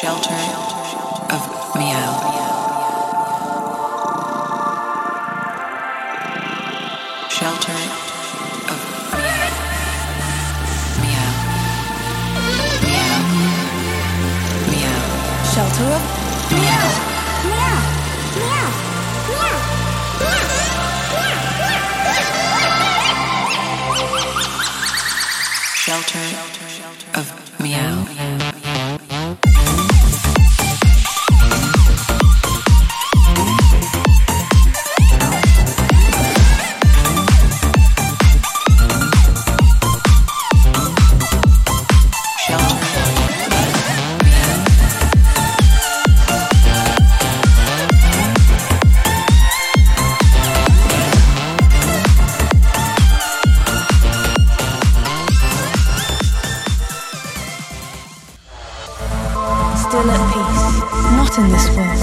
Shelter of meow. Shelter of meow. Meow. Meow. Meow. Shelter of Meow. Shelter at peace, not in this world.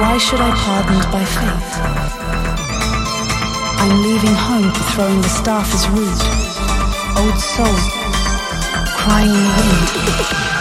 Why should I pardoned by faith? I'm leaving home, for throwing the staff as rude. Old soul, crying wind.